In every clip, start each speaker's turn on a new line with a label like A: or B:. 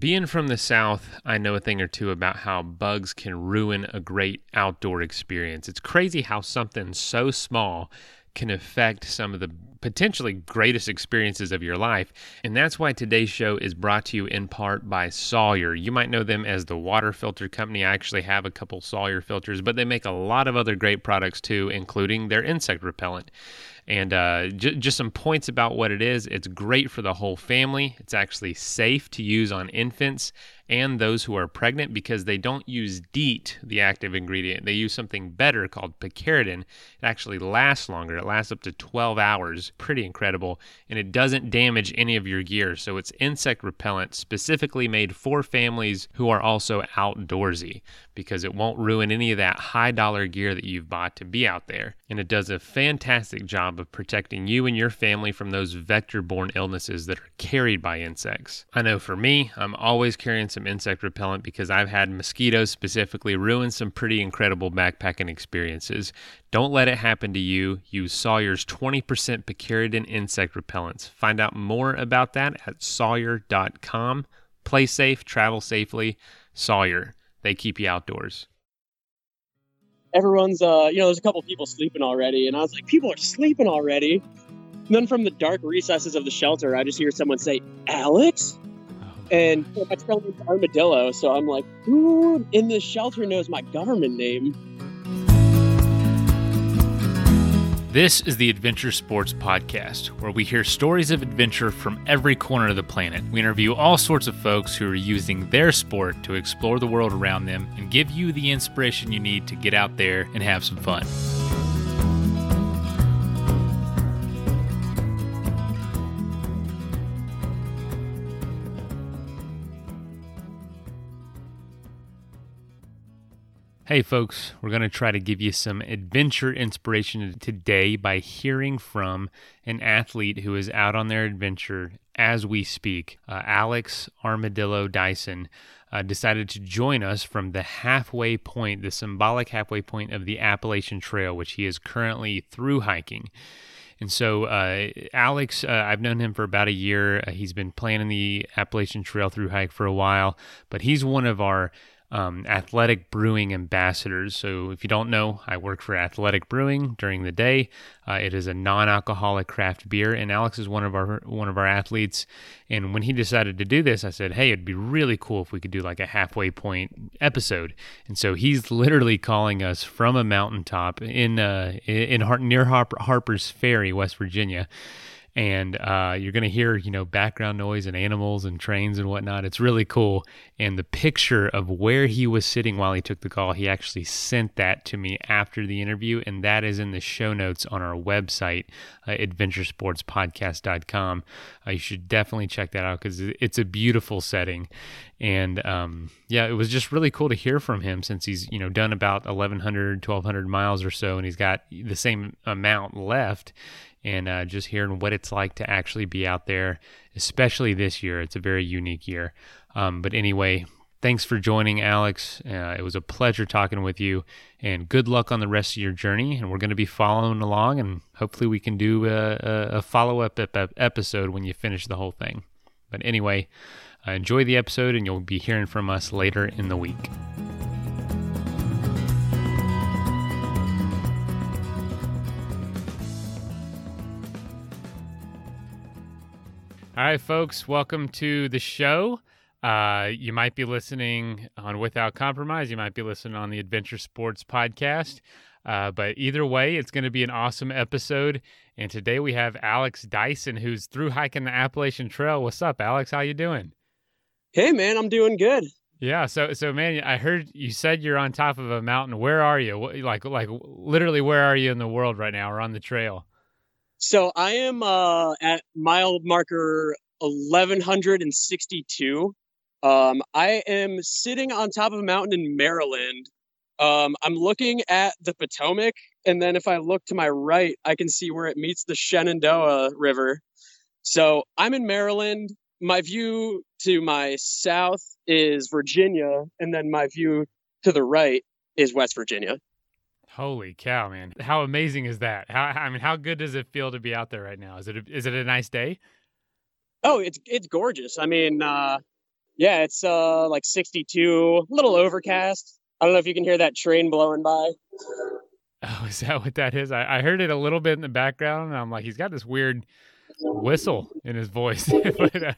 A: Being from the South, I know a thing or two about how bugs can ruin a great outdoor experience. It's crazy how something so small can affect some of the potentially greatest experiences of your life. And that's why today's show is brought to you in part by Sawyer. You might know them as the water filter company. I actually have a couple Sawyer filters, but they make a lot of other great products too, including their insect repellent. And uh, j- just some points about what it is it's great for the whole family. It's actually safe to use on infants and those who are pregnant because they don't use DEET, the active ingredient. They use something better called picaridin. It actually lasts longer, it lasts up to 12 hours. Pretty incredible. And it doesn't damage any of your gear. So it's insect repellent specifically made for families who are also outdoorsy because it won't ruin any of that high dollar gear that you've bought to be out there. And it does a fantastic job of protecting you and your family from those vector borne illnesses that are carried by insects. I know for me, I'm always carrying some insect repellent because I've had mosquitoes specifically ruin some pretty incredible backpacking experiences. Don't let it happen to you. Use Sawyer's 20% picaridin insect repellents. Find out more about that at sawyer.com. Play safe, travel safely. Sawyer. They keep you outdoors.
B: Everyone's, uh, you know, there's a couple people sleeping already, and I was like, people are sleeping already. And then from the dark recesses of the shelter, I just hear someone say, Alex? And my trail name's Armadillo, so I'm like, who in this shelter knows my government name?
A: This is the Adventure Sports Podcast, where we hear stories of adventure from every corner of the planet. We interview all sorts of folks who are using their sport to explore the world around them and give you the inspiration you need to get out there and have some fun. Hey, folks, we're going to try to give you some adventure inspiration today by hearing from an athlete who is out on their adventure as we speak. Uh, Alex Armadillo Dyson uh, decided to join us from the halfway point, the symbolic halfway point of the Appalachian Trail, which he is currently through hiking. And so, uh, Alex, uh, I've known him for about a year. Uh, he's been planning the Appalachian Trail through hike for a while, but he's one of our um, Athletic Brewing ambassadors. So, if you don't know, I work for Athletic Brewing during the day. Uh, it is a non-alcoholic craft beer, and Alex is one of our one of our athletes. And when he decided to do this, I said, "Hey, it'd be really cool if we could do like a halfway point episode." And so he's literally calling us from a mountaintop in uh, in Har- near Harper- Harper's Ferry, West Virginia and uh, you're going to hear you know background noise and animals and trains and whatnot. It's really cool. And the picture of where he was sitting while he took the call he actually sent that to me after the interview and that is in the show notes on our website uh, adventuresportspodcast.com uh, you should definitely check that out because it's a beautiful setting. And um, yeah it was just really cool to hear from him since he's you know done about 1100 1200 miles or so and he's got the same amount left and uh, just hearing what it's like to actually be out there, especially this year. It's a very unique year. Um, but anyway, thanks for joining, Alex. Uh, it was a pleasure talking with you, and good luck on the rest of your journey. And we're going to be following along, and hopefully, we can do a, a follow up episode when you finish the whole thing. But anyway, uh, enjoy the episode, and you'll be hearing from us later in the week. All right, folks, welcome to the show. Uh, you might be listening on Without Compromise. You might be listening on the Adventure Sports Podcast. Uh, but either way, it's going to be an awesome episode. And today we have Alex Dyson, who's through hiking the Appalachian Trail. What's up, Alex? How you doing?
B: Hey, man, I'm doing good.
A: Yeah, so so man, I heard you said you're on top of a mountain. Where are you? Like like literally, where are you in the world right now, or on the trail?
B: So I am uh, at mile marker 1162. Um, I am sitting on top of a mountain in Maryland. Um, I'm looking at the Potomac, and then if I look to my right, I can see where it meets the Shenandoah River. So I'm in Maryland. My view to my south is Virginia, and then my view to the right is West Virginia.
A: Holy cow, man! How amazing is that? How I mean, how good does it feel to be out there right now? Is it a, is it a nice day?
B: Oh, it's it's gorgeous. I mean, uh, Yeah, it's uh like 62, a little overcast. I don't know if you can hear that train blowing by.
A: Oh, is that what that is? I, I heard it a little bit in the background, and I'm like, he's got this weird whistle in his voice. but, uh,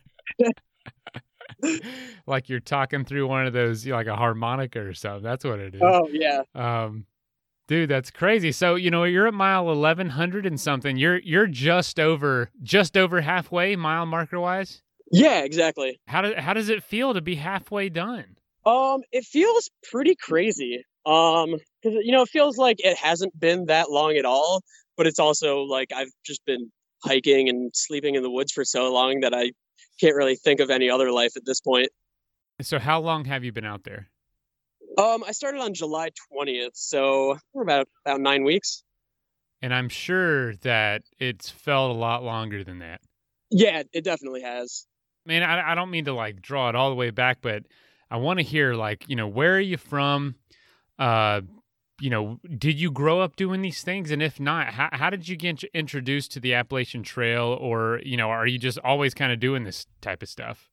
A: like you're talking through one of those, you know, like a harmonica or something. That's what it is.
B: Oh yeah.
A: Um, dude, that's crazy. So you know, you're at mile eleven hundred and something. You're you're just over just over halfway mile marker wise.
B: Yeah, exactly.
A: How does how does it feel to be halfway done?
B: Um, it feels pretty crazy. Um, because you know, it feels like it hasn't been that long at all, but it's also like I've just been hiking and sleeping in the woods for so long that I can't really think of any other life at this point.
A: So how long have you been out there?
B: Um, I started on July 20th, so we're about about nine weeks.
A: And I'm sure that it's felt a lot longer than that.
B: Yeah, it definitely has.
A: Man, I, I don't mean to like draw it all the way back, but I want to hear like, you know, where are you from? Uh, you know, did you grow up doing these things? And if not, how, how did you get introduced to the Appalachian Trail? Or, you know, are you just always kind of doing this type of stuff?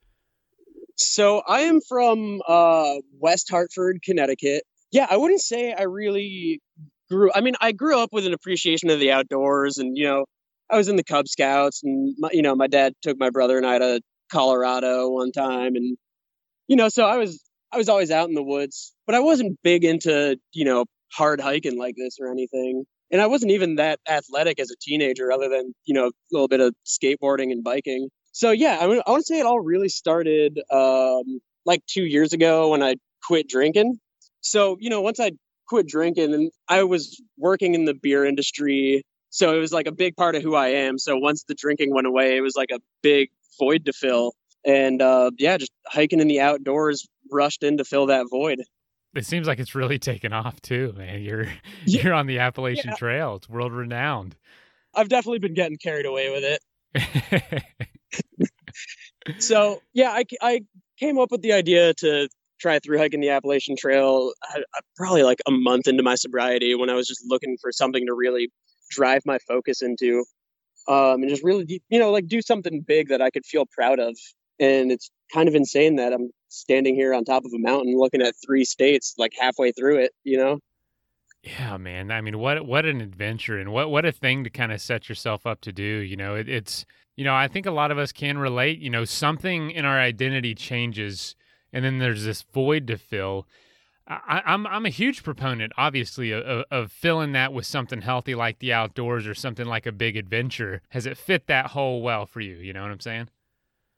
B: So I am from uh, West Hartford, Connecticut. Yeah, I wouldn't say I really grew. I mean, I grew up with an appreciation of the outdoors, and you know, I was in the Cub Scouts, and my, you know, my dad took my brother and I to Colorado one time, and you know, so I was I was always out in the woods, but I wasn't big into you know hard hiking like this or anything. And I wasn't even that athletic as a teenager, other than you know a little bit of skateboarding and biking. So yeah, I, mean, I want to say it all really started um, like two years ago when I quit drinking. So you know, once I quit drinking, and I was working in the beer industry, so it was like a big part of who I am. So once the drinking went away, it was like a big void to fill. And uh, yeah, just hiking in the outdoors rushed in to fill that void.
A: It seems like it's really taken off too, man. You're yeah. you're on the Appalachian yeah. Trail. It's world renowned.
B: I've definitely been getting carried away with it. so yeah, I, I came up with the idea to try through hiking the Appalachian Trail I, I, probably like a month into my sobriety when I was just looking for something to really drive my focus into, um, and just really you know like do something big that I could feel proud of. And it's kind of insane that I'm standing here on top of a mountain looking at three states like halfway through it, you know?
A: Yeah, man. I mean, what what an adventure and what what a thing to kind of set yourself up to do. You know, it, it's you know I think a lot of us can relate. You know, something in our identity changes, and then there's this void to fill. I, am I'm, I'm a huge proponent, obviously, of, of filling that with something healthy like the outdoors or something like a big adventure. Has it fit that hole well for you? You know what I'm saying?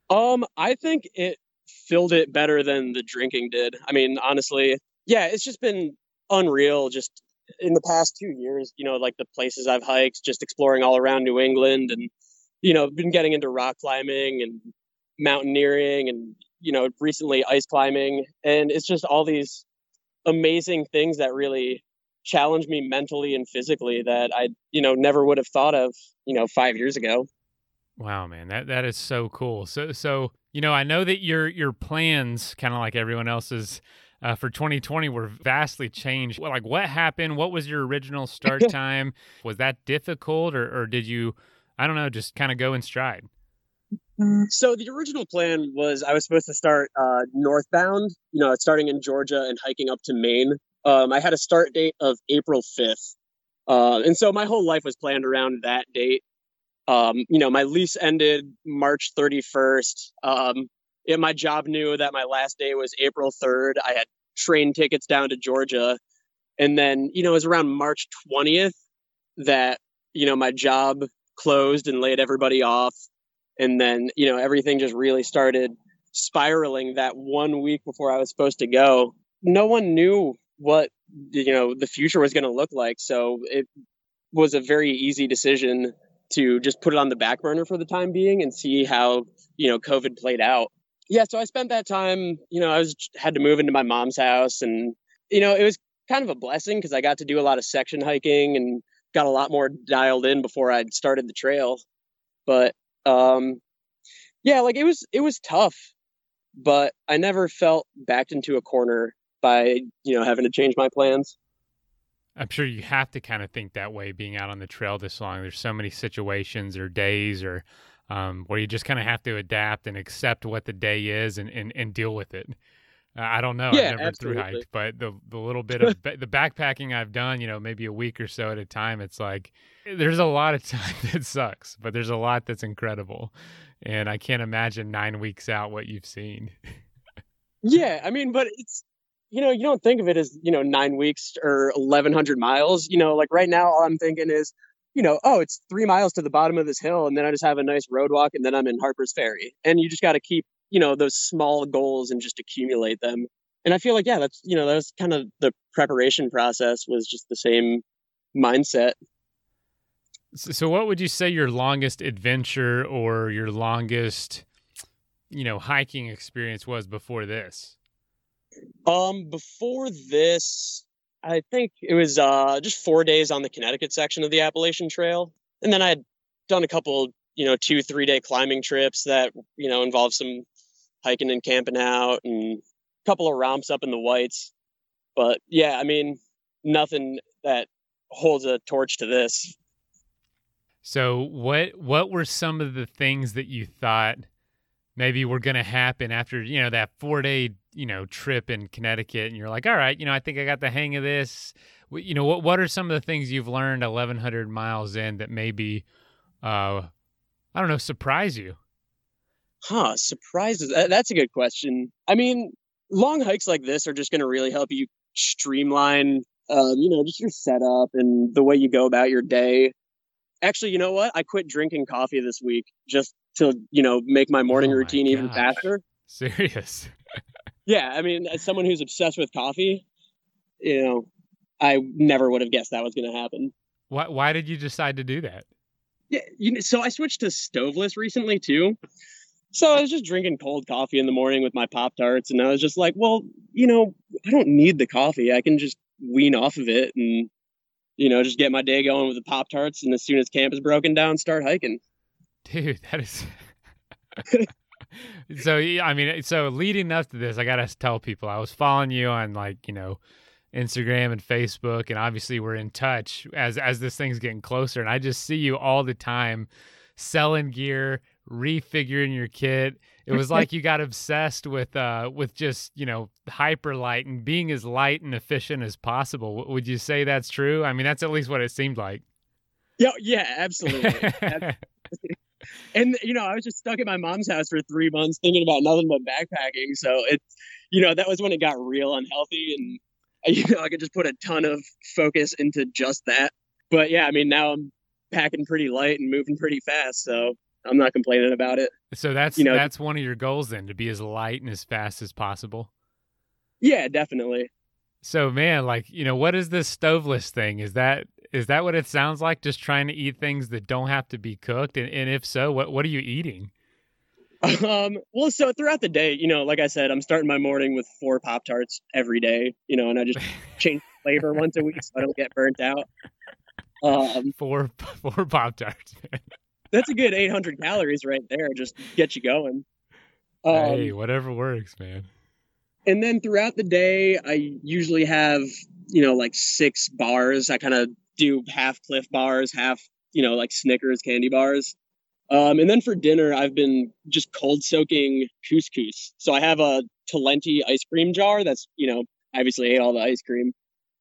B: Um, I think it filled it better than the drinking did. I mean, honestly, yeah, it's just been unreal just in the past two years, you know, like the places I've hiked, just exploring all around New England and, you know, been getting into rock climbing and mountaineering and, you know, recently ice climbing. And it's just all these amazing things that really challenge me mentally and physically that I, you know, never would have thought of, you know, five years ago.
A: Wow, man, that that is so cool. So so you know, I know that your your plans, kind of like everyone else's, uh, for 2020 were vastly changed. Like, what happened? What was your original start time? was that difficult, or or did you, I don't know, just kind of go in stride?
B: Mm, so the original plan was I was supposed to start uh, northbound, you know, starting in Georgia and hiking up to Maine. Um, I had a start date of April 5th. Uh, and so my whole life was planned around that date. Um, you know, my lease ended March 31st. Um, my job knew that my last day was April 3rd. I had train tickets down to Georgia. And then, you know, it was around March 20th that, you know, my job closed and laid everybody off. And then, you know, everything just really started spiraling that one week before I was supposed to go. No one knew what, you know, the future was going to look like. So it was a very easy decision to just put it on the back burner for the time being and see how you know COVID played out. Yeah, so I spent that time. You know, I was had to move into my mom's house, and you know, it was kind of a blessing because I got to do a lot of section hiking and got a lot more dialed in before I'd started the trail. But um, yeah, like it was it was tough, but I never felt backed into a corner by you know having to change my plans.
A: I'm sure you have to kind of think that way being out on the trail this long. There's so many situations or days or um, where you just kind of have to adapt and accept what the day is and, and, and deal with it. I don't know.
B: Yeah,
A: I've never
B: absolutely.
A: through hiked, but the the little bit of the backpacking I've done, you know, maybe a week or so at a time, it's like there's a lot of time that sucks, but there's a lot that's incredible, and I can't imagine nine weeks out what you've seen.
B: Yeah, I mean, but it's you know you don't think of it as you know nine weeks or eleven hundred miles. You know, like right now, all I'm thinking is, you know, oh, it's three miles to the bottom of this hill, and then I just have a nice road walk, and then I'm in Harper's Ferry, and you just got to keep you know those small goals and just accumulate them. And I feel like yeah, that's you know that was kind of the preparation process was just the same mindset.
A: So, so what would you say your longest adventure or your longest, you know, hiking experience was before this?
B: Um, before this, I think it was uh just four days on the Connecticut section of the Appalachian Trail, and then I had done a couple, you know, two three day climbing trips that you know involved some hiking and camping out, and a couple of romps up in the Whites. But yeah, I mean, nothing that holds a torch to this.
A: So what what were some of the things that you thought maybe were going to happen after, you know, that 4-day, you know, trip in Connecticut and you're like, "All right, you know, I think I got the hang of this." You know, what what are some of the things you've learned 1100 miles in that maybe uh I don't know, surprise you?
B: Huh, surprises. That's a good question. I mean, long hikes like this are just going to really help you streamline, uh, you know, just your setup and the way you go about your day. Actually, you know what? I quit drinking coffee this week just to, you know, make my morning
A: Oh my
B: routine even faster.
A: Serious.
B: Yeah, I mean, as someone who's obsessed with coffee, you know, I never would have guessed that was going to happen.
A: Why why did you decide to do that?
B: Yeah, you know, so I switched to stoveless recently too. So I was just drinking cold coffee in the morning with my Pop Tarts, and I was just like, well, you know, I don't need the coffee. I can just wean off of it and, you know, just get my day going with the Pop Tarts. And as soon as camp is broken down, start hiking.
A: Dude, that is. so I mean, so leading up to this, I gotta tell people I was following you on like you know Instagram and Facebook, and obviously we're in touch as as this thing's getting closer, and I just see you all the time selling gear, refiguring your kit. It was like you got obsessed with uh with just you know hyper light and being as light and efficient as possible. Would you say that's true? I mean, that's at least what it seemed like.
B: Yeah, yeah, absolutely. And you know, I was just stuck at my mom's house for three months thinking about nothing but backpacking. So it, you know, that was when it got real unhealthy, and you know, I could just put a ton of focus into just that. But yeah, I mean, now I'm packing pretty light and moving pretty fast, so I'm not complaining about it.
A: so that's
B: You know-
A: that's one of your goals then to be as light and as fast as possible.
B: Yeah, definitely.
A: So man, like, you know, what is this stoveless thing? Is that is that what it sounds like? Just trying to eat things that don't have to be cooked? And, and if so, what what are you eating?
B: Um, well, so throughout the day, you know, like I said, I'm starting my morning with four Pop Tarts every day, you know, and I just change flavor once a week so I don't get burnt out. Um,
A: Four four Pop Tarts.
B: That's a good 800 calories right there. Just get you going. Um,
A: hey, whatever works, man.
B: and then throughout the day, I usually have, you know, like six bars. I kind of do half Clif bars, half, you know, like Snickers candy bars. Um, and then for dinner, I've been just cold soaking couscous. So I have a Talenti ice cream jar that's, you know, obviously ate all the ice cream.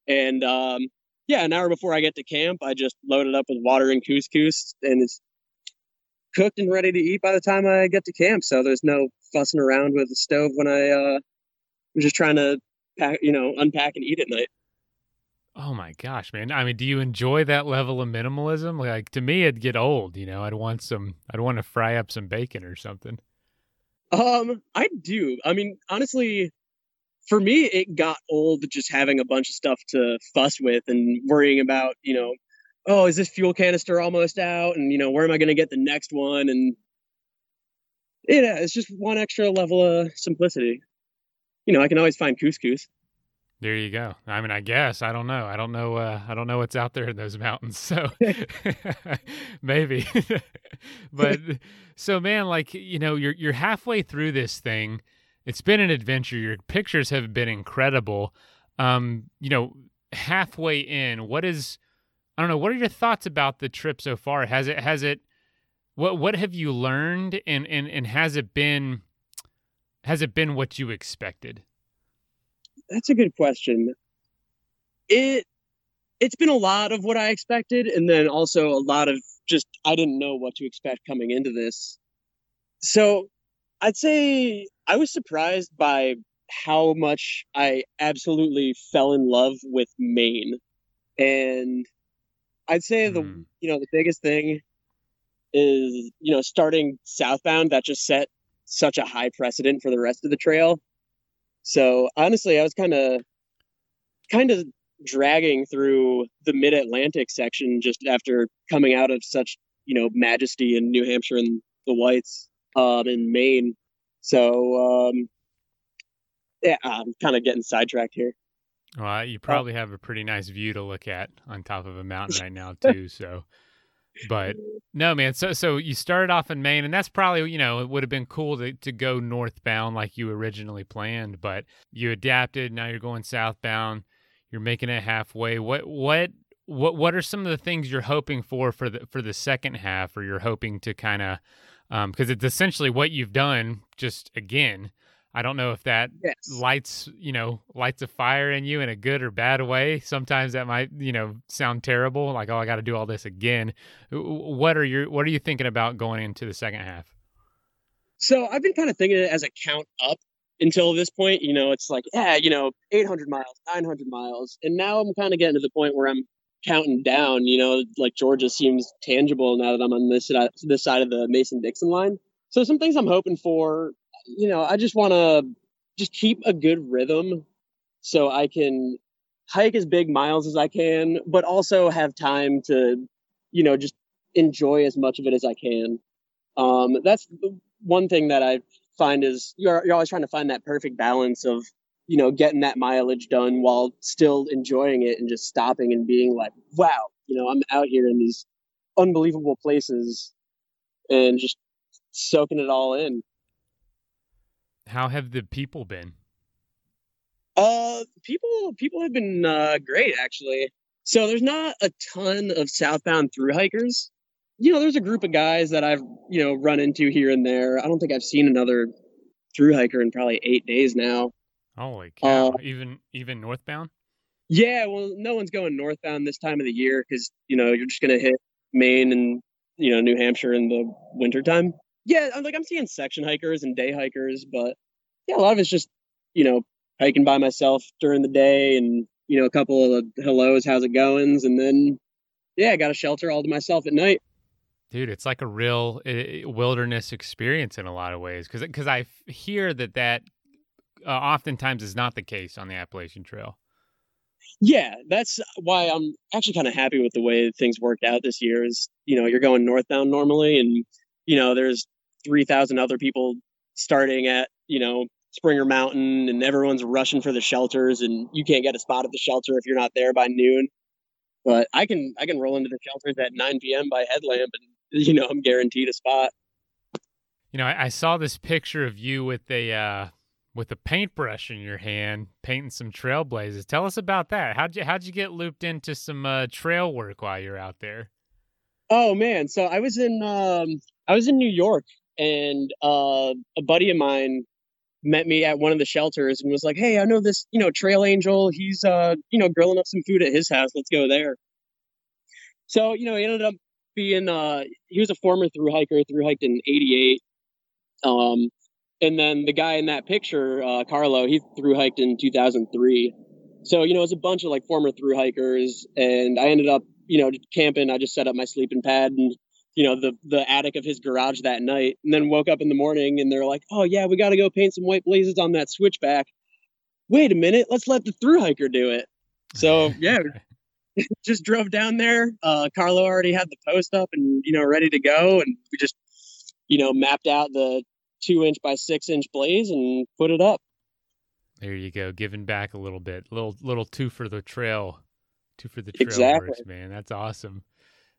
B: And um, yeah, an hour before I get to camp, I just load it up with water and couscous, and it's cooked and ready to eat by the time I get to camp. So there's no fussing around with the stove when I uh, I'm just trying to pack, you know, unpack and eat at night.
A: Oh my gosh, man. I mean, do you enjoy that level of minimalism? Like to me it'd get old, you know. I'd want some I'd want to fry up some bacon or something.
B: Um, I do. I mean, honestly, for me, it got old just having a bunch of stuff to fuss with and worrying about, you know, oh, is this fuel canister almost out? And, you know, where am I going to get the next one? And, yeah, it's just one extra level of simplicity. You know, I can always find couscous.
A: There you go. I mean, I guess I don't know. I don't know. Uh, I don't know what's out there in those mountains. So maybe. but so, man, like you know, you're you're halfway through this thing. It's been an adventure. Your pictures have been incredible. Um, you know, halfway in, what is? I don't know. What are your thoughts about the trip so far? Has it has it What what have you learned and and and has it been has it been what you expected?
B: That's a good question. It it's been a lot of what I expected and then also a lot of just I didn't know what to expect coming into this. So, I'd say I was surprised by how much I absolutely fell in love with Maine. And I'd say the
A: Mm.
B: you know the biggest thing is you know starting southbound that just set such a high precedent for the rest of the trail. So honestly, I was kind of kind of dragging through the mid Atlantic section just after coming out of such you know majesty in New Hampshire and the whites um, in Maine. So um, yeah, I'm kind of getting sidetracked here.
A: Well, you probably have a pretty nice view to look at on top of a mountain right now too. So, but no, man. So, so you started off in Maine, and that's probably you know it would have been cool to to go northbound like you originally planned, but you adapted. Now you're going southbound. You're making it halfway. What what what what are some of the things you're hoping for for the for the second half, or you're hoping to kind of um, because it's essentially what you've done. Just again, I don't know if that
B: Yes.
A: lights you know lights a fire in you in a good or bad way sometimes that might you know sound terrible like oh i got to do all this again what are your what are you thinking about going into the second half
B: So I've been kind of thinking of it as a count up until this point. You know, it's like, yeah, you know, 800 miles, 900 miles. And now I'm kind of getting to the point where I'm counting down, you know, like Georgia seems tangible now that I'm on this, this side of the Mason Dixon line. So some things I'm hoping for, you know, I just want to just keep a good rhythm so I can hike as big miles as I can, but also have time to, you know, just enjoy as much of it as I can. Um, that's one thing that I find is you're you're always trying to find that perfect balance of you know getting that mileage done while still enjoying it and just stopping and being like, wow, you know, I'm out here in these unbelievable places and just soaking it all in.
A: How have the people been
B: Uh, people people have been uh, great actually. So there's not a ton of southbound through hikers. You know, there's a group of guys that I've you know run into here and there. I don't think I've seen another through hiker in probably eight days now.
A: holy cow
B: Uh,
A: even even northbound
B: Yeah, well, no one's going northbound this time of the year because you know you're just gonna hit Maine and you know New Hampshire in the wintertime. Yeah, I'm like I'm seeing section hikers and day hikers, but yeah, a lot of it's just you know hiking by myself during the day and you know a couple of hellos, how's it goings, and then yeah, I got a shelter all to myself at night.
A: dude it's like a real uh, wilderness experience in a lot of ways because because i hear that that uh, oftentimes is not the case on the appalachian trail
B: Yeah, that's why I'm actually kind of happy with the way things worked out this year. Is you know you're going northbound normally, and you know there's three thousand other people starting at you know Springer Mountain, and everyone's rushing for the shelters, and you can't get a spot at the shelter if you're not there by noon. But I can I can roll into the shelters at 9 p.m. by headlamp, and you know I'm guaranteed a spot.
A: You know, I, I saw this picture of you with a uh, with a paintbrush in your hand, painting some trailblazers. Tell us about that. How'd you how'd you get looped into some uh, trail work while you're out there?
B: Oh man, so I was in um I was in New York and uh a buddy of mine met me at one of the shelters and was like, "Hey, I know this, you know, Trail Angel. He's uh, you know, grilling up some food at his house. Let's go there." So, you know, he ended up being uh he was a former through hiker, through hiked in 88. Um and then the guy in that picture, uh Carlo, he through hiked in 2003. So, you know, it was a bunch of like former through hikers and I ended up you know, camping. I just set up my sleeping pad and, you know, the the attic of his garage that night, and then woke up in the morning and they're like, "Oh yeah, we got to go paint some white blazes on that switchback." Wait a minute, let's let the through hiker do it. So yeah, just drove down there. Uh, Carlo already had the post up and you know ready to go, and we just you know mapped out the two inch by six inch blaze and put it up.
A: There you go, giving back a little bit, little little two for the trail, two for the trail
B: Exactly.
A: works, man. That's awesome.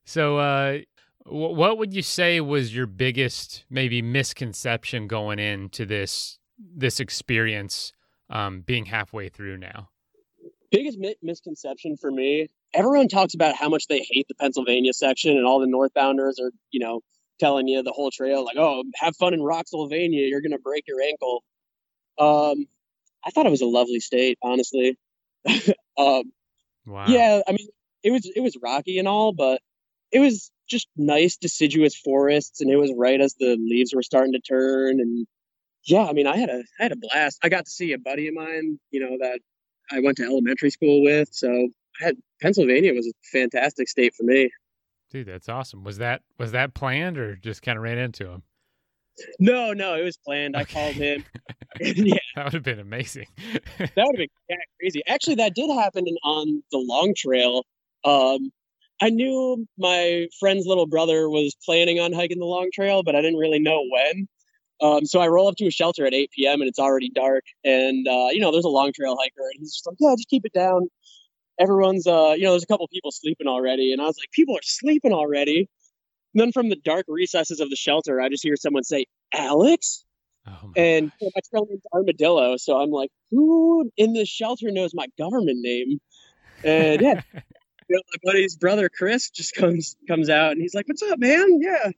A: So, uh, what would you say was your biggest maybe misconception going into this this experience, um, being halfway through now?
B: biggest mi- misconception for me everyone talks about how much they hate the pennsylvania section and all the northbounders are you know telling you the whole trail, like, "Oh, have fun in Rocksylvania. You're gonna break your ankle." Um, I thought it was a lovely state, honestly. um,
A: Wow.
B: yeah, I mean, it was it was rocky and all, but it was just nice, deciduous forests, and it was right as the leaves were starting to turn. And yeah, I mean, I had a I had a blast. I got to see a buddy of mine, you know, that I went to elementary school with. So I had Pennsylvania was a fantastic state for me.
A: Dude, that's awesome. Was that was that planned or just kind of ran into him?
B: No, no, it was planned. I called him. yeah,
A: That would have been amazing.
B: that would have been crazy. Actually, that did happen on the long trail. Um, I knew my friend's little brother was planning on hiking the long trail, but I didn't really know when. Um, so I roll up to a shelter at 8 p.m. and it's already dark. And, uh, you know, there's a long trail hiker and he's just like, yeah, just keep it down. Everyone's, uh, you know, there's a couple people sleeping already. And I was like, people are sleeping already. And then from the dark recesses of the shelter, I just hear someone say, Alex?
A: oh
B: And
A: gosh.
B: my trail name's Armadillo. So I'm like, who in this shelter knows my government name? And yeah, you know, my buddy's brother Chris just comes comes out and he's like, "What's up, man? Yeah,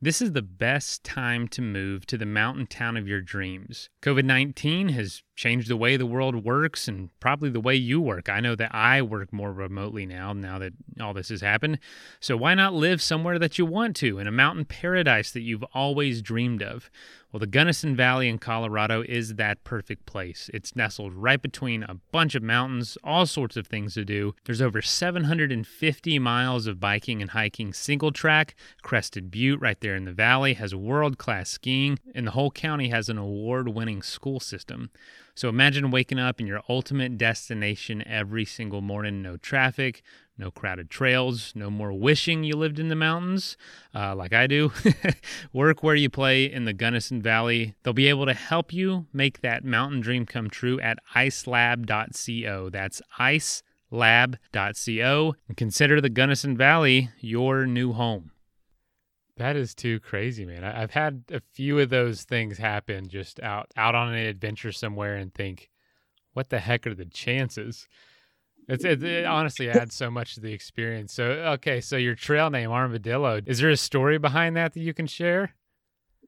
A: This is the best time to move to the mountain town of your dreams. COVID 19 has changed the way the world works and probably the way you work. I know that I work more remotely now, now that all this has happened. So why not live somewhere that you want to, in a mountain paradise that you've always dreamed of? Well, the Gunnison Valley in Colorado is that perfect place. It's nestled right between a bunch of mountains, all sorts of things to do. There's over 750 miles of biking and hiking single track. Crested Butte, right there in the valley, has world class skiing, and the whole county has an award winning school system. So imagine waking up in your ultimate destination every single morning, no traffic, no crowded trails, no more wishing you lived in the mountains uh, like I do. Work where you play in the Gunnison Valley. They'll be able to help you make that mountain dream come true at icelab.co. That's icelab.co. And consider the Gunnison Valley your new home. That is too crazy, man. I, I've had a few of those things happen just out out on an adventure somewhere and think, what the heck are the chances? It's, it, it honestly adds so much to the experience. So, okay, so your trail name Armadillo. Is there a story behind that that you can share?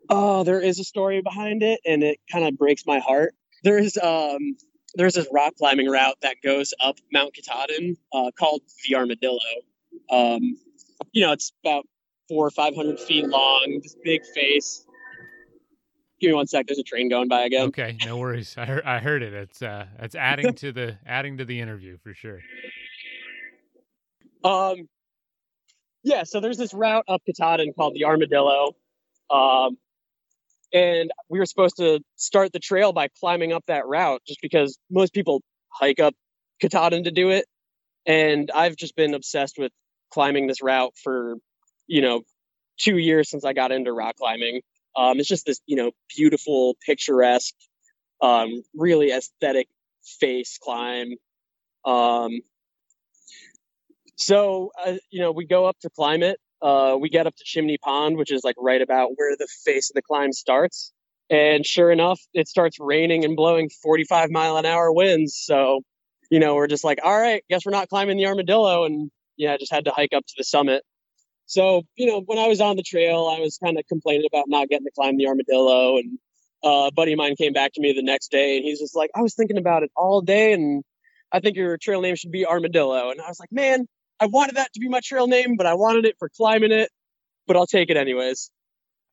B: oh, there is a story behind it, and it kind of breaks my heart. There's um there's this rock climbing route that goes up Mount Katahdin uh, called the Armadillo. Um, you know, it's about four or five hundred feet long. This big face. Give me one sec. There's a train going by again.
A: Okay, no worries. I heard, I heard it. It's uh, it's adding to the adding to the interview for sure.
B: Um, yeah, so there's this route up Katahdin called the Armadillo. Um, and we were supposed to start the trail by climbing up that route just because most people hike up Katahdin to do it. And I've just been obsessed with climbing this route for, you know, two years since I got into rock climbing. Um, it's just this, you know, beautiful, picturesque, um, really aesthetic face climb. Um, so, uh, you know, we go up to climb it. Uh, we get up to Chimney Pond, which is like right about where the face of the climb starts. And sure enough, it starts raining and blowing 45 mile an hour winds. So, you know, we're just like, all right, guess we're not climbing the armadillo. And yeah, just had to hike up to the summit. So, you know, when I was on the trail, I was kind of complaining about not getting to climb the armadillo. And uh, a buddy of mine came back to me the next day and he's just like, I was thinking about it all day and I think your trail name should be Armadillo. And I was like, man, I wanted that to be my trail name, but I wanted it for climbing it, but I'll take it anyways.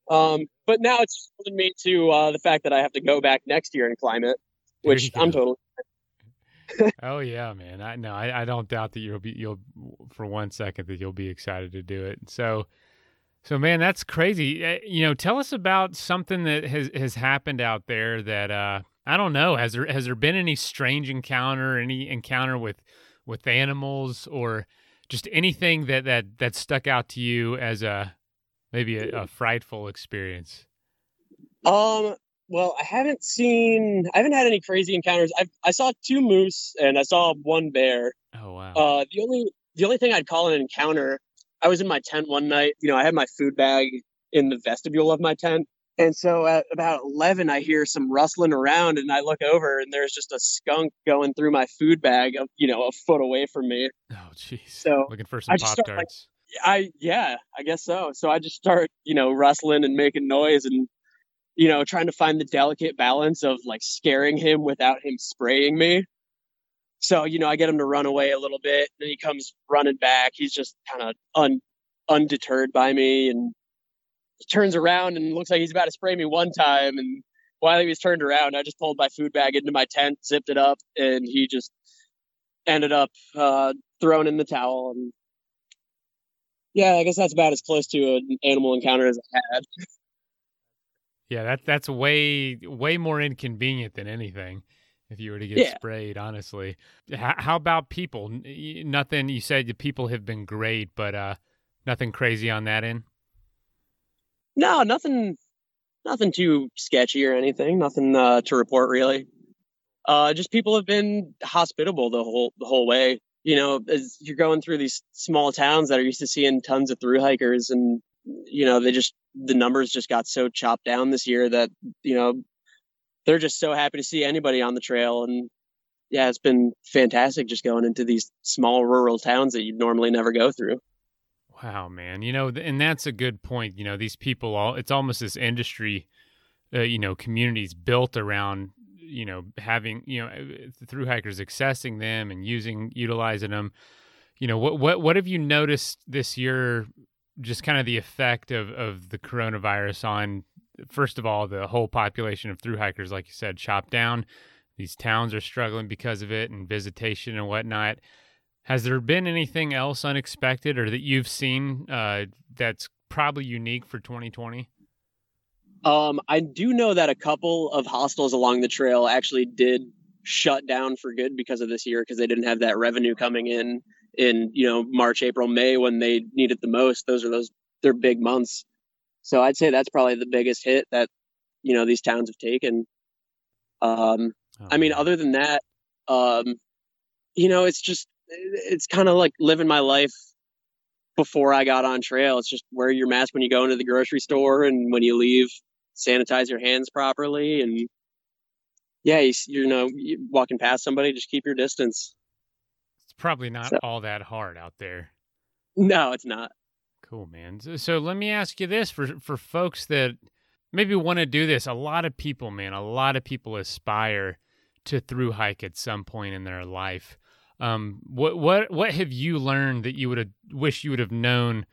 B: Um, but now it's holding me to uh, the fact that I have to go back next year and climb it, which I'm totally.
A: Oh yeah, man. I know. I, I don't doubt that you'll be you'll for one second that you'll be excited to do it. So so man, that's crazy. Uh, You know, tell us about something that has has happened out there that uh I don't know. Has there has there been any strange encounter, any encounter with with animals or just anything that that that stuck out to you as a maybe a, a frightful experience?
B: Um, well, I haven't seen, I haven't had any crazy encounters. I I saw two moose and I saw one bear.
A: Oh wow.
B: Uh, the only the only thing I'd call an encounter, I was in my tent one night. You know, I had my food bag in the vestibule of my tent, and so at about eleven, I hear some rustling around, and I look over, and there's just a skunk going through my food bag, of you know, a foot away from me.
A: oh jeez.
B: So
A: Looking for some pop tarts.
B: I yeah, I guess so. So I just start, you know, rustling and making noise and you know, trying to find the delicate balance of like scaring him without him spraying me. So, you know, I get him to run away a little bit, then he comes running back. He's just kind of un undeterred by me and he turns around and looks like he's about to spray me one time and while he was turned around, I just pulled my food bag into my tent, zipped it up, and he just ended up uh, thrown in the towel and yeah, I guess that's about as close to an animal encounter as I had.
A: Yeah, that that's way way more inconvenient than anything. If you were to get yeah. sprayed, honestly, how, how, about people? Nothing. You said the people have been great, but uh, nothing crazy on that end.
B: No, nothing. Nothing too sketchy or anything. Nothing uh, to report really. Uh, just people have been hospitable the whole the whole way you know, as you're going through these small towns that are used to seeing tons of through hikers and, you know, they just, the numbers just got so chopped down this year that, you know, they're just so happy to see anybody on the trail. And yeah, it's been fantastic just going into these small rural towns that you'd normally never go through.
A: Wow, man. You know, and that's a good point. You know, these people all, it's almost this industry, uh, you know, communities built around you know having you know through hikers accessing them and using utilizing them you know what what what have you noticed this year just kind of the effect of of the coronavirus on first of all the whole population of through hikers like you said chopped down. These towns are struggling because of it and visitation and whatnot. Has there been anything else unexpected or that you've seen uh, that's probably unique for 2020
B: um, I do know that a couple of hostels along the trail actually did shut down for good because of this year because they didn't have that revenue coming in in you know March, April, May when they need it the most. Those are those their big months. So I'd say that's probably the biggest hit that you know these towns have taken. Um, oh, I mean, other than that, um, you know, it's just it's kind of like living my life before I got on trail. It's just wear your mask when you go into the grocery store and when you leave sanitize your hands properly and yeah you, you know walking past somebody just keep your distance
A: it's probably not so. all that hard out there.
B: No it's not.
A: Cool man. So, so let me ask you this for for folks that maybe want to do this. A lot of people man a lot of people aspire to through hike at some point in their life. Um, what what what have you learned that you would have wish you would have known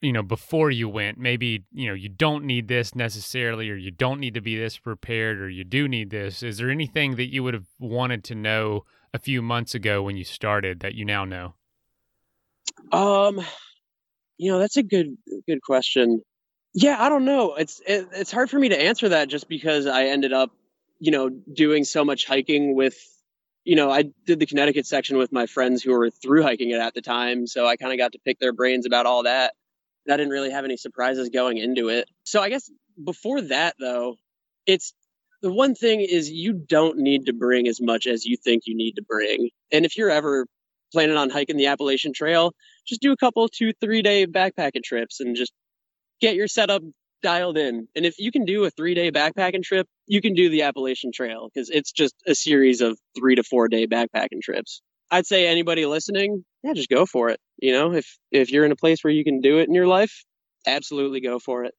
A: you know before you went? Maybe you know you don't need this necessarily or you don't need to be this prepared or you do need this. Is there anything that you would have wanted to know a few months ago when you started that you now know?
B: Um you know that's a good good question. Yeah i don't know. It's it, it's hard for me to answer that just because i ended up you know doing so much hiking with you know i did the connecticut section with my friends who were through hiking it at the time so i kind of got to pick their brains about all that. I didn't really have any surprises going into it. So I guess before that, though, it's the one thing is you don't need to bring as much as you think you need to bring. And if you're ever planning on hiking the Appalachian Trail, just do a couple two, three day backpacking trips and just get your setup dialed in. And if you can do a three day backpacking trip, you can do the Appalachian Trail because it's just a series of three to four day backpacking trips. I'd say anybody listening, yeah, just go for it. You know, if if you're in a place where you can do it in your life, absolutely go for it.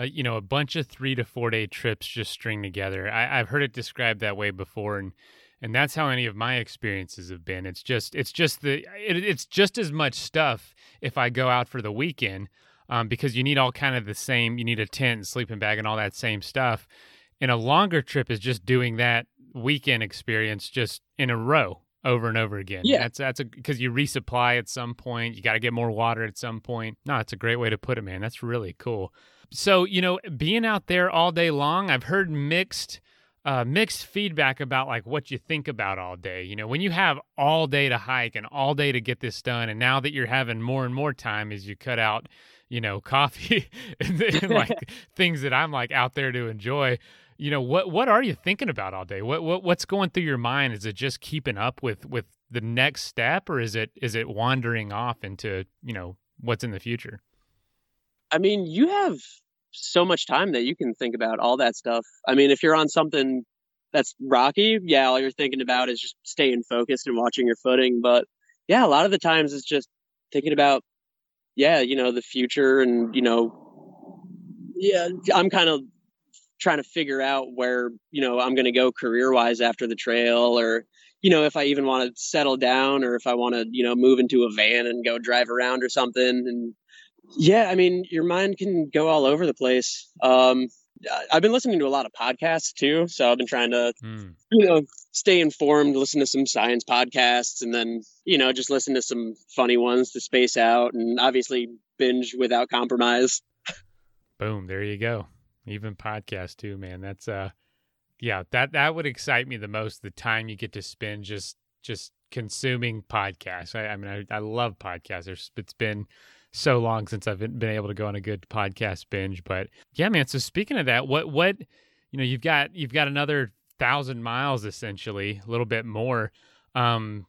A: Uh, you know, a bunch of three to four day trips just string together. I, have heard it described that way before, and and that's how any of my experiences have been. It's just it's just the it, it's just as much stuff if I go out for the weekend, um, because you need all kind of the same. You need a tent, and sleeping bag, and all that same stuff. And a longer trip is just doing that weekend experience just in a row over and over again.
B: Yeah,
A: that's that's a because you resupply at some point. You got to get more water at some point. No, it's a great way to put it, man. That's really cool. So you know, being out there all day long, I've heard mixed. Uh, mixed feedback about like what you think about all day. You know, when you have all day to hike and all day to get this done, and now that you're having more and more time as you cut out, you know, coffee and like things that I'm like out there to enjoy you know what what are you thinking about all day what, what what's going through your mind is it just keeping up with with the next step or is it is it wandering off into you know what's in the future
B: i mean you have so much time that you can think about all that stuff i mean if you're on something that's rocky yeah all you're thinking about is just staying focused and watching your footing but yeah a lot of the times it's just thinking about yeah, you know, the future and, you know, yeah, I'm kind of trying to figure out where, you know, I'm going to go career wise after the trail or, you know, if I even want to settle down or if I want to, you know, move into a van and go drive around or something. And yeah, I mean, your mind can go all over the place. Um, I've been listening to a lot of podcasts too, so I've been trying to, mm. you know, stay informed, listen to some science podcasts, and then you know just listen to some funny ones to space out, and obviously binge without compromise.
A: Boom! There you go. Even podcast too, man. That's uh, yeah, that that would excite me the most. The time you get to spend just just consuming podcasts. I, I mean, I, I love podcasts. There's, it's been so long since I've been able to go on a good podcast binge. But yeah, man. So speaking of that, what what you know, you've got you've got another thousand miles essentially, a little bit more. Um,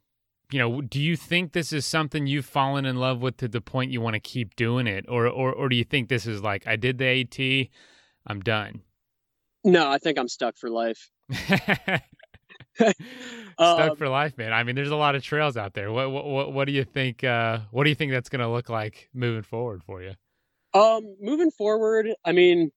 A: you know, do you think this is something you've fallen in love with to the point you want to keep doing it, or or or do you think this is like I did the AT, I'm done?
B: No, I think I'm stuck for life.
A: Stuck um, for life, man. I mean, there's a lot of trails out there. What what what do you think? Uh, what do you think that's going to look like moving forward for you?
B: Um, moving forward, I mean,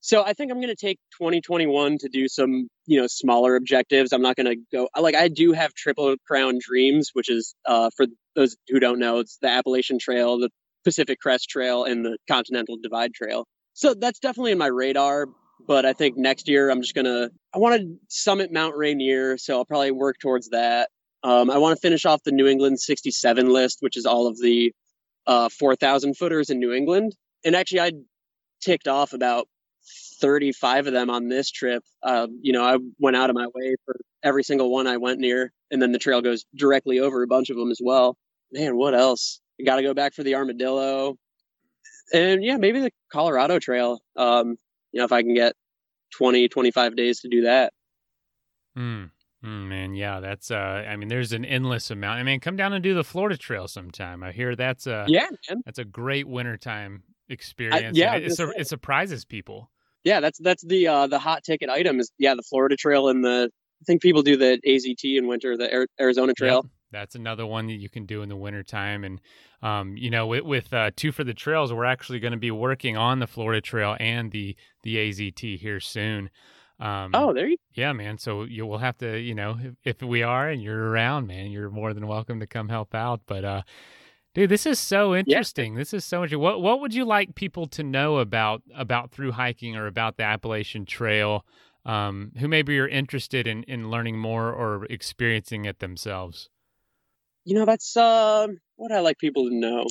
B: so I think I'm going to take 2021 to do some, you know, smaller objectives. I'm not going to go like I do have Triple Crown Dreams, which is uh, for those who don't know, it's the Appalachian Trail, the Pacific Crest Trail, and the Continental Divide Trail. So that's definitely in my radar but I think next year I'm just gonna I want to summit Mount Rainier, so I'll probably work towards that. Um, I want to finish off the New England 67 list, which is all of the uh, 4,000 footers in New England. And actually, I ticked off about 35 of them on this trip. Uh, you know, I went out of my way for every single one I went near, and then the trail goes directly over a bunch of them as well. Man, what else? Got to go back for the armadillo, and yeah, maybe the Colorado Trail. Um, you know, if I can get 20, 25 days to do that.
A: Mm. Mm, man, yeah, that's uh I mean there's an endless amount. I mean, come down and do the Florida Trail sometime. I hear that's a
B: Yeah, man.
A: That's a great wintertime experience. I, yeah, it, it surprises people.
B: Yeah, that's that's the uh the hot ticket item is yeah, the Florida Trail and the I think people do the AZT in winter, the Arizona Trail. Yep.
A: That's another one that you can do in the wintertime. And, um, you know, with, with uh, Two for the Trails, we're actually going to be working on the Florida Trail and the, the AZT here soon.
B: Um, oh, there you
A: Yeah, man. So you will have to, you know, if, if, we are and you're around, man, you're more than welcome to come help out. But, uh, dude, this is so interesting. Yeah. This is so much. What, what would you like people to know about, about through hiking or about the Appalachian Trail? Um, who maybe are interested in, in learning more or experiencing it themselves?
B: You know, that's uh, what I like people to know.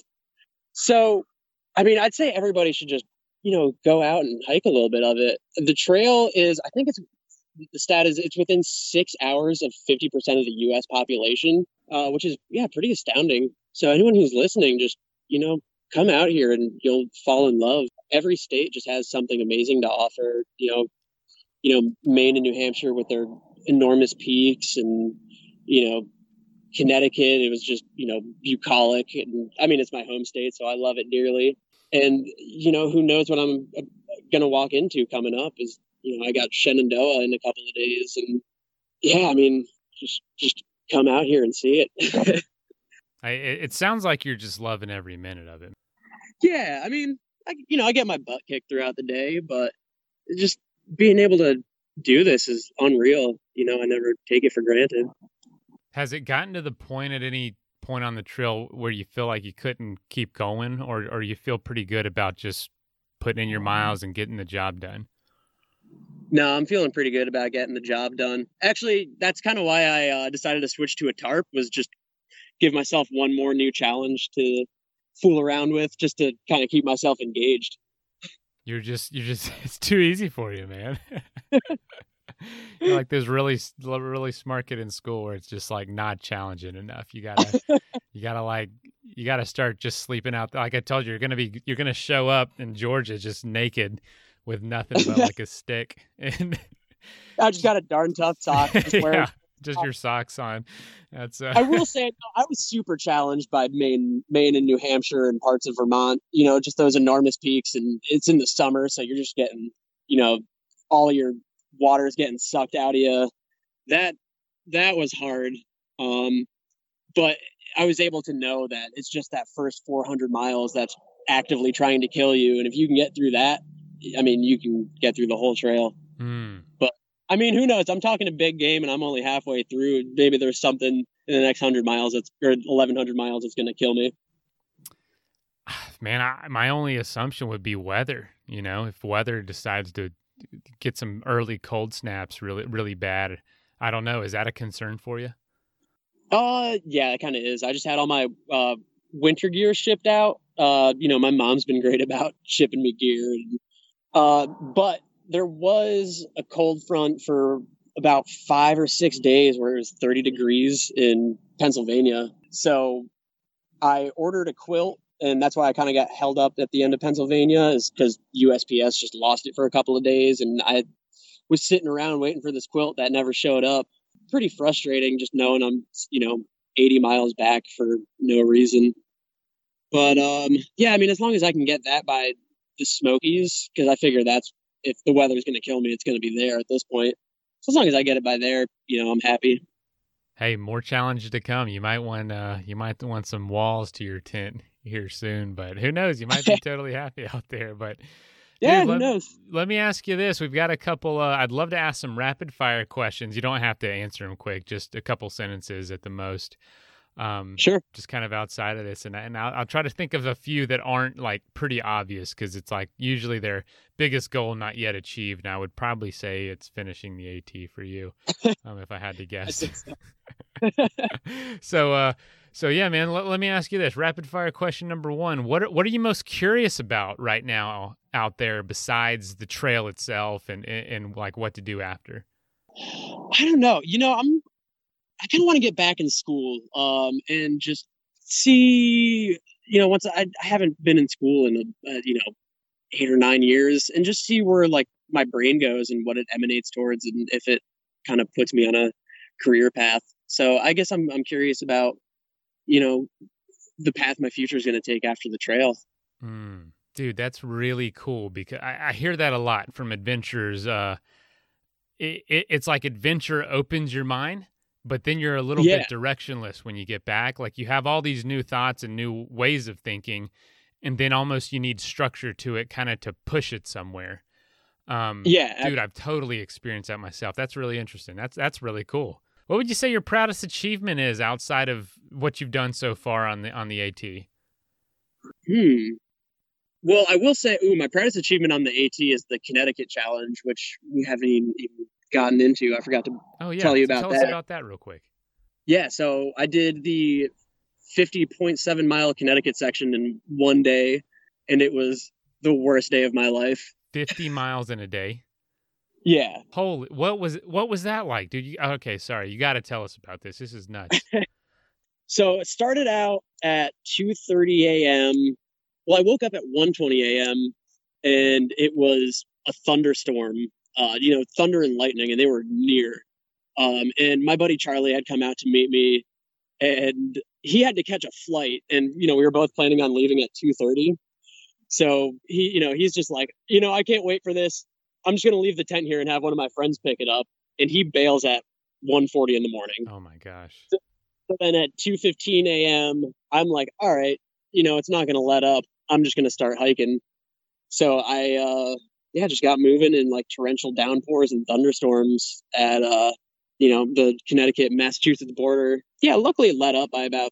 B: So, I mean, I'd say everybody should just, you know, go out and hike a little bit of it. The trail is, I think it's the stat is it's within six hours of 50% of the US population, uh, which is, yeah, pretty astounding. So, anyone who's listening, just, you know, come out here and you'll fall in love. Every state just has something amazing to offer. You know, you know, Maine and New Hampshire with their enormous peaks and, you know, Connecticut, it was just, you know, bucolic. And I mean, it's my home state, so I love it dearly. And, you know, who knows what I'm uh, going to walk into coming up is, you know, I got Shenandoah in a couple of days. And yeah, I mean, just, just come out here and see
A: it. I, it sounds like you're just loving every minute of it.
B: Yeah. I mean, I, you know, I get my butt kicked throughout the day, but just being able to do this is unreal. You know, I never take it for granted.
A: Has it gotten to the point at any point on the trail where you feel like you couldn't keep going, or or you feel pretty good about just putting in your miles and getting the job done?
B: No, I'm feeling pretty good about getting the job done. Actually, that's kind of why I uh, decided to switch to a tarp. Was just give myself one more new challenge to fool around with, just to kind of keep myself engaged.
A: You're just you're just it's too easy for you, man. You're like this really really smart kid in school where it's just like not challenging enough. You gotta you gotta like you gotta start just sleeping out. Like I told you, you're gonna be you're gonna show up in Georgia just naked with nothing but like a stick and.
B: I just got a darn tough sock. Just
A: yeah, just your socks on. That's. Uh...
B: I will say, I was super challenged by Maine, Maine and New Hampshire and parts of Vermont. You know, just those enormous peaks, and it's in the summer, so you're just getting, you know, all your water is getting sucked out of you. That that was hard. Um, but I was able to know that it's just that first 400 miles that's actively trying to kill you. And if you can get through that, I mean, you can get through the whole trail.
A: Mm.
B: But I mean, who knows? I'm talking a big game and I'm only halfway through. Maybe there's something in the next 100 miles that's, or 1100 miles that's going to kill me.
A: Man, I, my only assumption would be weather. You know, if weather decides to get some early cold snaps really, really bad, I don't know. Is that a concern for you?
B: Uh, yeah, it kind of is. I just had all my uh, winter gear shipped out. Uh, you know, my mom's been great about shipping me gear. And, uh, but there was a cold front for about five or six days where it was 30 degrees in Pennsylvania. So I ordered a quilt, and that's why I kind of got held up at the end of Pennsylvania, is because USPS just lost it for a couple of days, and I was sitting around waiting for this quilt that never showed up. Pretty frustrating, just knowing I'm, you know, 80 miles back for no reason. But um, yeah, I mean, as long as I can get that by the Smokies, because I figure that's if the weather's going to kill me, it's going to be there at this point. So as long as I get it by there, you know, I'm happy.
A: Hey, more challenges to come. You might want uh, you might want some walls to your tent here soon, but who knows? You might be totally happy out there. But
B: yeah,
A: dude,
B: who
A: let,
B: knows?
A: let me ask you this: We've got a couple. Uh, I'd love to ask some rapid fire questions. You don't have to answer them quick; just a couple sentences at the most. Um,
B: Sure.
A: just kind of outside of this, and and I'll, I'll try to think of a few that aren't like pretty obvious because it's like usually their biggest goal not yet achieved. And I would probably say it's finishing the AT for you, um, if I had to guess.
B: so.
A: so uh so yeah man let, let me ask you this rapid fire question number one what are, what are you most curious about right now out there besides the trail itself and and, and like what to do after
B: I don't know. You know, I'm I kind of want to get back in school um and just see, you know, once I, I haven't been in school in a, uh, you know, 8 or 9 years and just see where like my brain goes and what it emanates towards and if it kind of puts me on a career path. So I guess I'm I'm curious about you know the path my future is going to take after the trail.
A: Mm. Dude, that's really cool because I, I hear that a lot from adventurers. Uh, it, it, it's like adventure opens your mind, but then you're a little
B: Yeah.
A: bit directionless when you get back. Like you have all these new thoughts and new ways of thinking, and then almost you need structure to it, kind of to push it somewhere. Um,
B: Yeah, I-
A: dude, I've totally experienced that myself. That's really interesting. That's that's really cool. What would you say your proudest achievement is outside of what you've done so far on the on the AT?
B: Hmm. Well, I will say, ooh, my proudest achievement on the AT is the Connecticut Challenge, which we haven't even, even gotten into. I forgot to.
A: Oh yeah,
B: Tell you
A: so
B: about
A: tell us
B: that.
A: about that real quick.
B: Yeah, so I did the 50.7 mile Connecticut section in one day, and it was the worst day of my life.
A: 50 miles in a day.
B: Yeah.
A: Holy, what was what was that like, dude? You, okay, sorry, you got to tell us about this. This is nuts.
B: So it started out at 2:30 a.m. Well, I woke up at 1:20 a.m. and it was a thunderstorm. Uh, you know, thunder and lightning, and they were near. Um, and my buddy Charlie had come out to meet me, and he had to catch a flight. And you know, we were both planning on leaving at 2:30. So he, you know, he's just like, you know, I can't wait for this. I'm just gonna leave the tent here and have one of my friends pick it up. And he bails at 1:40 in the morning.
A: oh my gosh.
B: So then at 2:15 a.m., I'm like, all right, you know, it's not going to let up. I'm just going to start hiking. So I, uh, yeah, just got moving in like torrential downpours and thunderstorms at, uh, you know, the Connecticut Massachusetts border. Yeah, luckily it let up by about,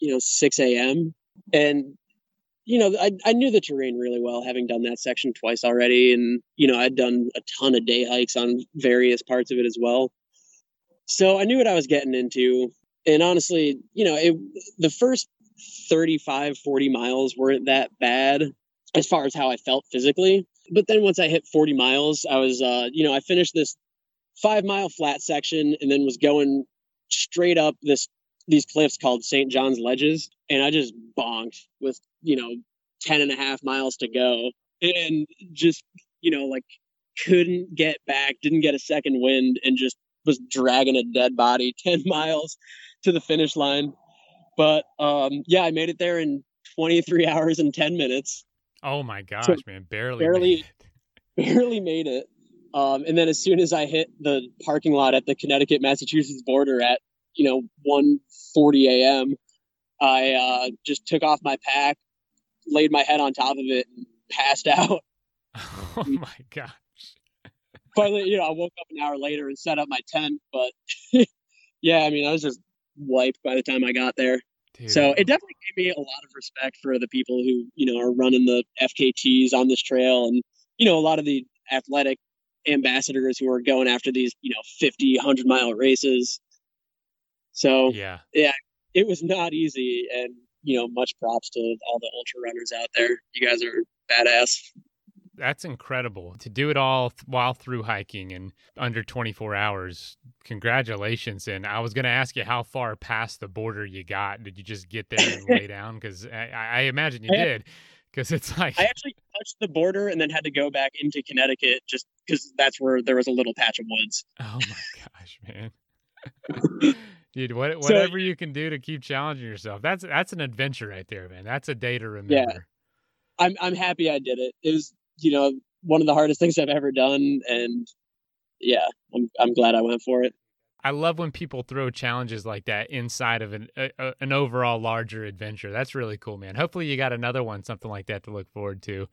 B: you know, 6 a.m. And, you know, I, I knew the terrain really well, having done that section twice already. And, you know, I'd done a ton of day hikes on various parts of it as well. So I knew what I was getting into and honestly you know it, the first 35 40 miles weren't that bad as far as how i felt physically but then once i hit 40 miles i was uh you know i finished this five mile flat section and then was going straight up this these cliffs called st john's ledges and i just bonked with you know 10 and a half miles to go and just you know like couldn't get back didn't get a second wind and just was dragging a dead body 10 miles to the finish line. But um, yeah, I made it there in 23 hours and 10 minutes.
A: Oh my gosh,
B: So
A: man, barely.
B: barely-
A: made.
B: Barely made it. Um, and then as soon as I hit the parking lot at the Connecticut Massachusetts border at you know 1:40 a.m., I uh, just took off my pack, laid my head on top of it, and passed out.
A: Oh my gosh.
B: Finally, you know, I woke up an hour later and set up my tent, but yeah, I mean, I was just wiped by the time I got there.
A: Dude.
B: So it definitely gave me a lot of respect for the people who, you know, are running the FKTs on this trail and, you know, a lot of the athletic ambassadors who are going after these, you know, 50, 100 mile races. So
A: yeah.
B: it was not easy. And, you know, much props to all the ultra runners out there. You guys are badass.
A: That's incredible to do it all th- while through hiking in under 24 hours. Congratulations. And I was going to ask you how far past the border you got. Did you just get there and lay down? Because I, I imagine you
B: I-
A: did. Because it's like,
B: I actually touched the border and then had to go back into Connecticut just because that's where there was a little patch of woods.
A: oh my gosh, man. Dude, what, whatever you can do to keep challenging yourself. That's that's an adventure right there, man. That's a day to remember. Yeah.
B: I'm I'm happy I did it. It was, you know, one of the hardest things I've ever done and yeah, I'm I'm glad I went for it.
A: I love when people throw challenges like that inside of an a, a, an overall larger adventure. That's really cool, man. Hopefully, you got another one, something like that to look forward to.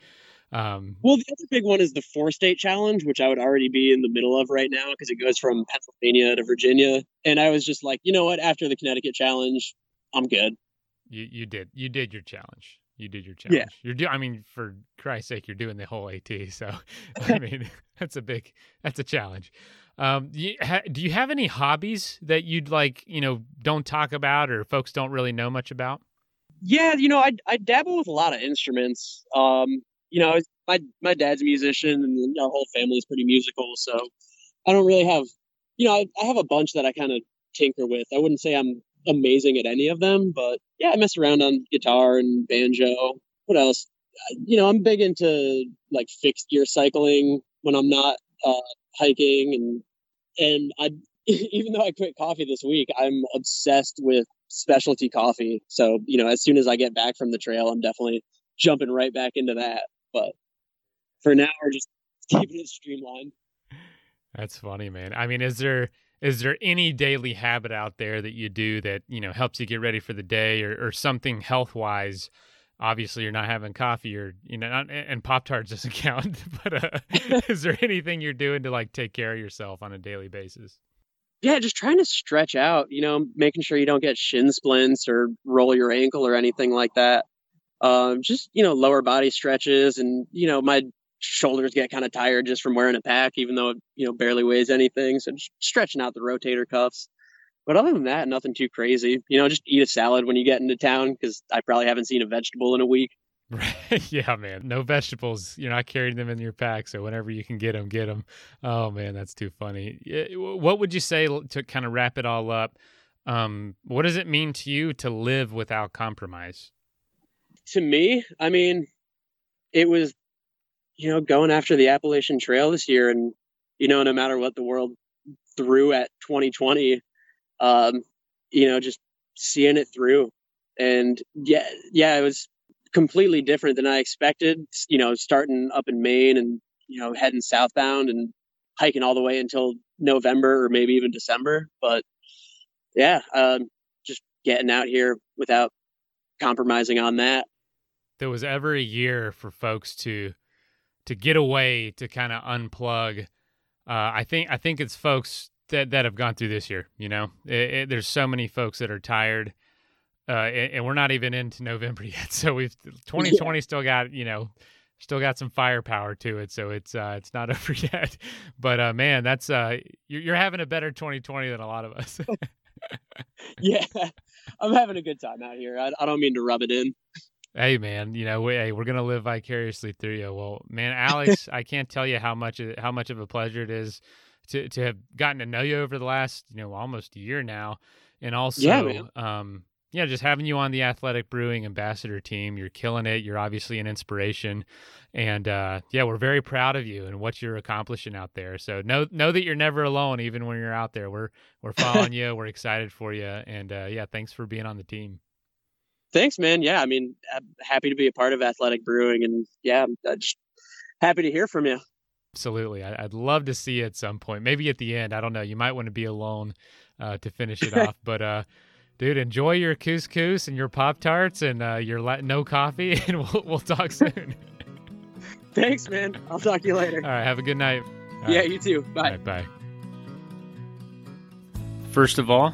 A: Um,
B: Well, the other big one is the four state challenge, which I would already be in the middle of right now because it goes from Pennsylvania to Virginia. And I was just like, you know what? After the Connecticut challenge, I'm good.
A: you you did you did your challenge. You did your challenge. Yeah. You're do. I mean, for Christ's sake, you're doing the whole AT. So, I mean, that's a big that's a challenge. Um, do you, ha, do you have any hobbies that you'd like, you know, don't talk about or folks don't really know much about?
B: Yeah, you know, I I dabble with a lot of instruments. Um, you know, my my dad's a musician, and our whole family's pretty musical. So I don't really have, you know, I, I have a bunch that I kind of tinker with. I wouldn't say I'm amazing at any of them, but yeah, I mess around on guitar and banjo. What else? You know, I'm big into like fixed gear cycling when I'm not uh, hiking, and and I even though I quit coffee this week, I'm obsessed with specialty coffee. So, you know, as soon as I get back from the trail, I'm definitely jumping right back into that. But for now, we're just keeping it streamlined.
A: That's funny, man. I mean, is there is there any daily habit out there that you do that you know helps you get ready for the day, or, or something health wise? Obviously, you're not having coffee, or you know, not, and Pop Tarts doesn't count. But uh, is there anything you're doing to like take care of yourself on a daily basis?
B: Yeah, just trying to stretch out, you know, making sure you don't get shin splints or roll your ankle or anything like that. Um, just, you know, lower body stretches and, you know, my shoulders get kind of tired just from wearing a pack, even though it, you know, barely weighs anything. So just stretching out the rotator cuffs. But other than that, nothing too crazy. You know, just eat a salad when you get into town because I probably haven't seen a vegetable in a week.
A: Right. yeah, man. No vegetables. You're not carrying them in your pack, so whenever you can get them, get them. Oh man, that's too funny. What would you say to kind of wrap it all up? Um, what does it mean to you to live without compromise?
B: To me, I mean, it was, you know, going after the Appalachian Trail this year, and you know, no matter what the world threw at 2020, um, you know, just seeing it through, and yeah, yeah, it was completely different than I expected. You know, starting up in Maine and you know heading southbound and hiking all the way until November or maybe even December, but yeah, um, just getting out here without compromising on that.
A: There was ever a year for folks to to get away to kind of unplug. Uh, i think i think it's folks that that have gone through this year you know? It, it, there's so many folks that are tired uh, and, and we're not even into november yet so we've 2020 still got you know still got some firepower to it so it's uh it's not over yet. But uh man that's uh you're, you're having a better 2020 than a lot of us.
B: Yeah, I'm having a good time out here. I, I don't mean to rub it in.
A: Hey man, you know, we, hey, we're gonna live vicariously through you. Well, man, Alex, I can't tell you how much how much of a pleasure it is to to have gotten to know you over the last you know almost a year now, and also
B: Yeah,
A: um yeah, just having you on the Athletic Brewing ambassador team. You're killing it. You're obviously an inspiration, and uh, yeah, we're very proud of you and what you're accomplishing out there. So know know that you're never alone, even when you're out there. We're we're following you. We're excited for you, and uh, yeah, thanks for being on the team.
B: Thanks, man. Yeah, I mean, I'm happy to be a part of Athletic Brewing, and yeah, I'm just happy to hear from you.
A: Absolutely. I, I'd love to see you at some point. Maybe at the end. I don't know. You might want to be alone uh, to finish it off. But uh,
C: Dude, enjoy your couscous and your Pop Tarts and uh, your la- no coffee, and we'll, we'll talk soon.
B: Thanks, man. I'll talk to you later.
C: All right, have a good night. All
B: yeah,
C: right.
B: you too. Bye.
C: All right, bye.
A: First of all,